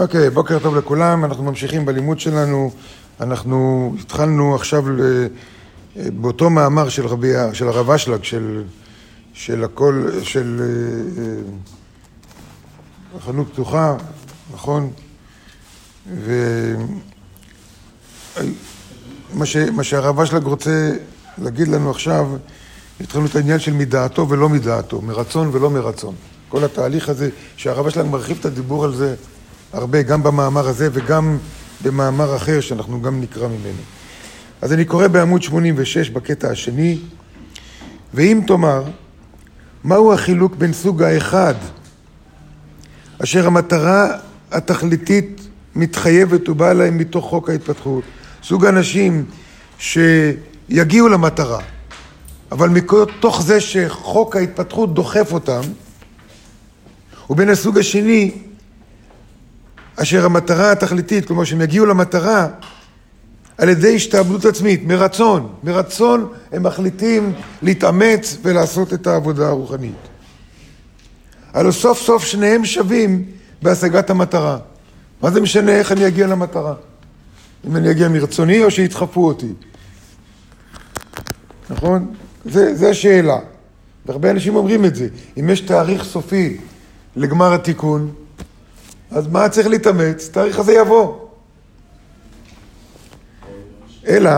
אוקיי, okay, בוקר טוב לכולם, אנחנו ממשיכים בלימוד שלנו. אנחנו התחלנו עכשיו ל... באותו מאמר של, רבי... של הרב אשלג, של, של הכל, של החנות אה, פתוחה, נכון? ומה ש... שהרב אשלג רוצה להגיד לנו עכשיו, התחלנו את העניין של מדעתו ולא מדעתו, מרצון ולא מרצון. כל התהליך הזה, שהרב אשלג מרחיב את הדיבור על זה הרבה, גם במאמר הזה וגם במאמר אחר שאנחנו גם נקרא ממנו. אז אני קורא בעמוד 86 בקטע השני, ואם תאמר, מהו החילוק בין סוג האחד, אשר המטרה התכליתית מתחייבת ובאה להם מתוך חוק ההתפתחות, סוג אנשים שיגיעו למטרה, אבל מתוך זה שחוק ההתפתחות דוחף אותם, ובין הסוג השני, אשר המטרה התכליתית, כלומר שהם יגיעו למטרה על ידי השתעבדות עצמית, מרצון. מרצון הם מחליטים להתאמץ ולעשות את העבודה הרוחנית. הלוא סוף סוף שניהם שווים בהשגת המטרה. מה זה משנה איך אני אגיע למטרה? אם אני אגיע מרצוני או שידחפו אותי. נכון? זה, זה השאלה. והרבה אנשים אומרים את זה. אם יש תאריך סופי לגמר התיקון, אז מה צריך להתאמץ? התאריך הזה יבוא. אלא,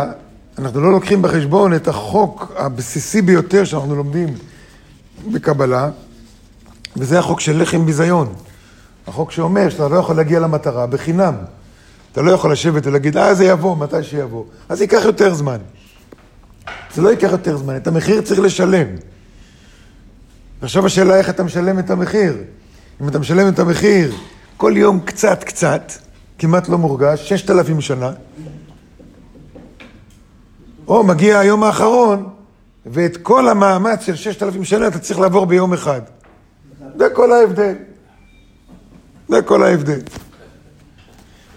אנחנו לא לוקחים בחשבון את החוק הבסיסי ביותר שאנחנו לומדים בקבלה, וזה החוק של לחם ביזיון. החוק שאומר שאתה לא יכול להגיע למטרה בחינם. אתה לא יכול לשבת ולהגיד, אה, זה יבוא, מתי שיבוא. אז ייקח יותר זמן. זה לא ייקח יותר זמן, את המחיר צריך לשלם. ועכשיו השאלה איך אתה משלם את המחיר. אם אתה משלם את המחיר כל יום קצת קצת, כמעט לא מורגש, ששת אלפים שנה, או מגיע היום האחרון, ואת כל המאמץ של ששת אלפים שנה אתה צריך לעבור ביום אחד. זה כל ההבדל. זה כל ההבדל.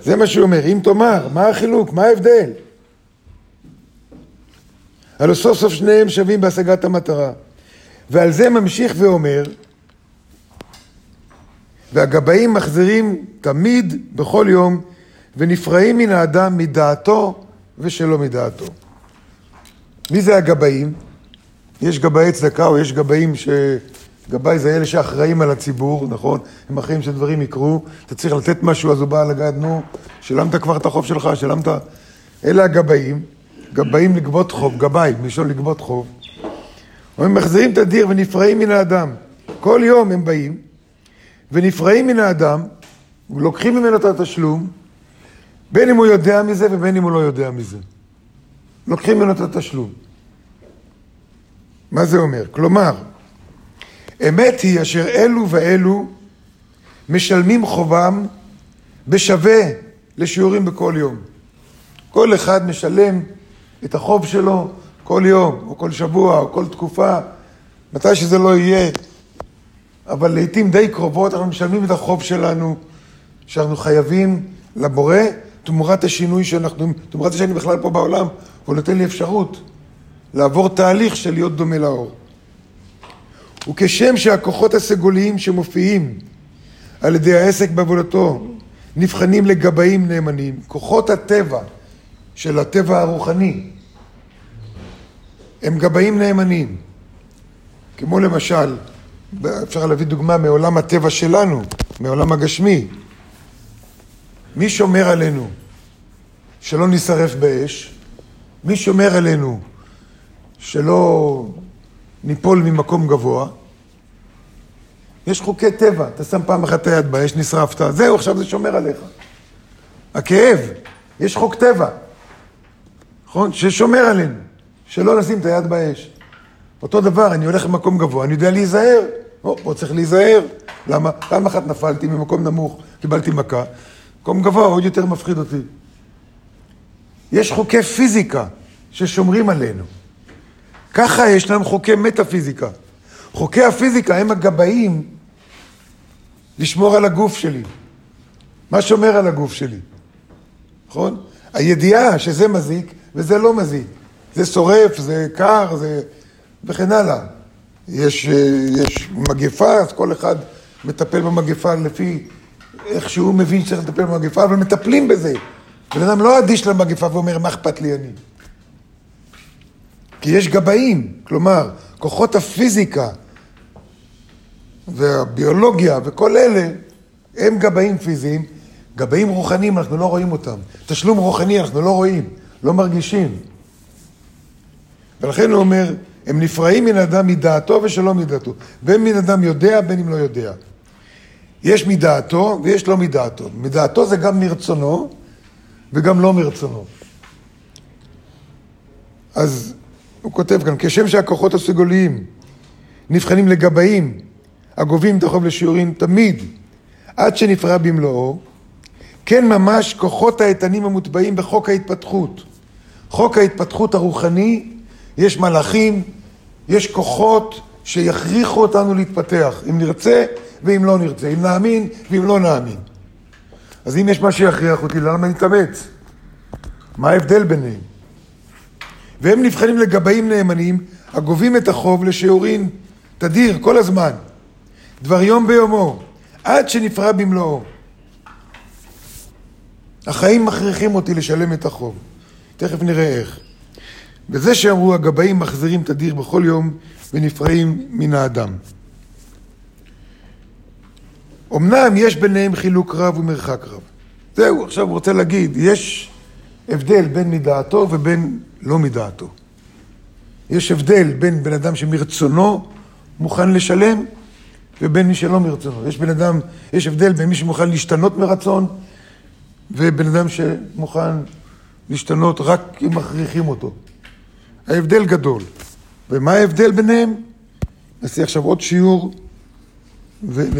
זה מה שהוא אומר. אם תאמר, מה החילוק? מה ההבדל? הלוא סוף סוף שניהם שווים בהשגת המטרה. ועל זה ממשיך ואומר, והגבאים מחזירים תמיד, בכל יום, ונפרעים מן האדם מדעתו ושלא מדעתו. מי זה הגבאים? יש גבאי צדקה או יש גבאים ש... גבאי זה אלה שאחראים על הציבור, נכון? הם אחראים שדברים יקרו, אתה צריך לתת משהו, אז הוא בא לגעת, נו, שילמת כבר את החוב שלך, שילמת... אלה הגבאים, גבאים לגבות חוב, גבאי, מלשון לגבות חוב. הם מחזירים את הדיר ונפרעים מן האדם. כל יום הם באים ונפרעים מן האדם, ולוקחים ממנו את התשלום, בין אם הוא יודע מזה ובין אם הוא לא יודע מזה. לוקחים ממנו את התשלום. מה זה אומר? כלומר, אמת היא אשר אלו ואלו משלמים חובם בשווה לשיעורים בכל יום. כל אחד משלם את החוב שלו כל יום, או כל שבוע, או כל תקופה, מתי שזה לא יהיה. אבל לעיתים די קרובות אנחנו משלמים את החוב שלנו, שאנחנו חייבים לבורא, תמורת השינוי שאנחנו, תמורת זה שאני בכלל פה בעולם, הוא נותן לי אפשרות לעבור תהליך של להיות דומה לאור. וכשם שהכוחות הסגוליים שמופיעים על ידי העסק בעבודתו נבחנים לגבאים נאמנים, כוחות הטבע של הטבע הרוחני הם גבאים נאמנים. כמו למשל, אפשר להביא דוגמה מעולם הטבע שלנו, מעולם הגשמי. מי שומר עלינו שלא נשרף באש? מי שומר עלינו שלא ניפול ממקום גבוה? יש חוקי טבע, אתה שם פעם אחת את היד באש, נשרפת, זהו, עכשיו זה שומר עליך. הכאב, יש חוק טבע, נכון? ששומר עלינו, שלא לשים את היד באש. אותו דבר, אני הולך למקום גבוה, אני יודע להיזהר. או, פה צריך להיזהר. למה? פעם אחת נפלתי ממקום נמוך, קיבלתי מכה. מקום גבוה עוד יותר מפחיד אותי. יש חוקי פיזיקה ששומרים עלינו. ככה ישנם חוקי מטאפיזיקה. חוקי הפיזיקה הם הגבאים לשמור על הגוף שלי. מה שומר על הגוף שלי? נכון? הידיעה שזה מזיק וזה לא מזיק. זה שורף, זה קר, זה... וכן הלאה. יש, יש מגפה, אז כל אחד מטפל במגפה לפי איך שהוא מבין שצריך לטפל במגפה, אבל מטפלים בזה. בן אדם לא אדיש למגפה ואומר, מה אכפת לי אני? כי יש גבאים, כלומר, כוחות הפיזיקה והביולוגיה וכל אלה, הם גבאים פיזיים, גבאים רוחניים, אנחנו לא רואים אותם. תשלום רוחני אנחנו לא רואים, לא מרגישים. ולכן הוא אומר, הם נפרעים מן אדם מדעתו ושלא מדעתו. בין מן אדם יודע, בין אם לא יודע. יש מדעתו ויש לא מדעתו. מדעתו זה גם מרצונו וגם לא מרצונו. אז הוא כותב כאן, כשם שהכוחות הסגוליים נבחנים לגבאים, הגובים את החוב לשיעורים תמיד, עד שנפרע במלואו, כן ממש כוחות האיתנים המוטבעים בחוק ההתפתחות. חוק ההתפתחות הרוחני, יש מלאכים, יש כוחות שיכריחו אותנו להתפתח, אם נרצה ואם לא נרצה, אם נאמין ואם לא נאמין. אז אם יש מה שיכריח אותי, למה נתאמץ? מה ההבדל ביניהם? והם נבחנים לגבאים נאמנים, הגובים את החוב לשיעורין תדיר, כל הזמן, דבר יום ביומו, עד שנפרע במלואו. החיים מכריחים אותי לשלם את החוב. תכף נראה איך. וזה שאמרו הגבאים מחזירים תדיר בכל יום ונפרעים מן האדם. אמנם יש ביניהם חילוק רב ומרחק רב. זהו, עכשיו הוא רוצה להגיד, יש הבדל בין מדעתו ובין לא מדעתו. יש הבדל בין בן אדם שמרצונו מוכן לשלם ובין מי שלא מרצונו. יש בן אדם, יש הבדל בין מי שמוכן להשתנות מרצון ובן אדם שמוכן להשתנות רק אם מכריחים אותו. ההבדל גדול. ומה ההבדל ביניהם? נעשה עכשיו עוד שיעור. ו...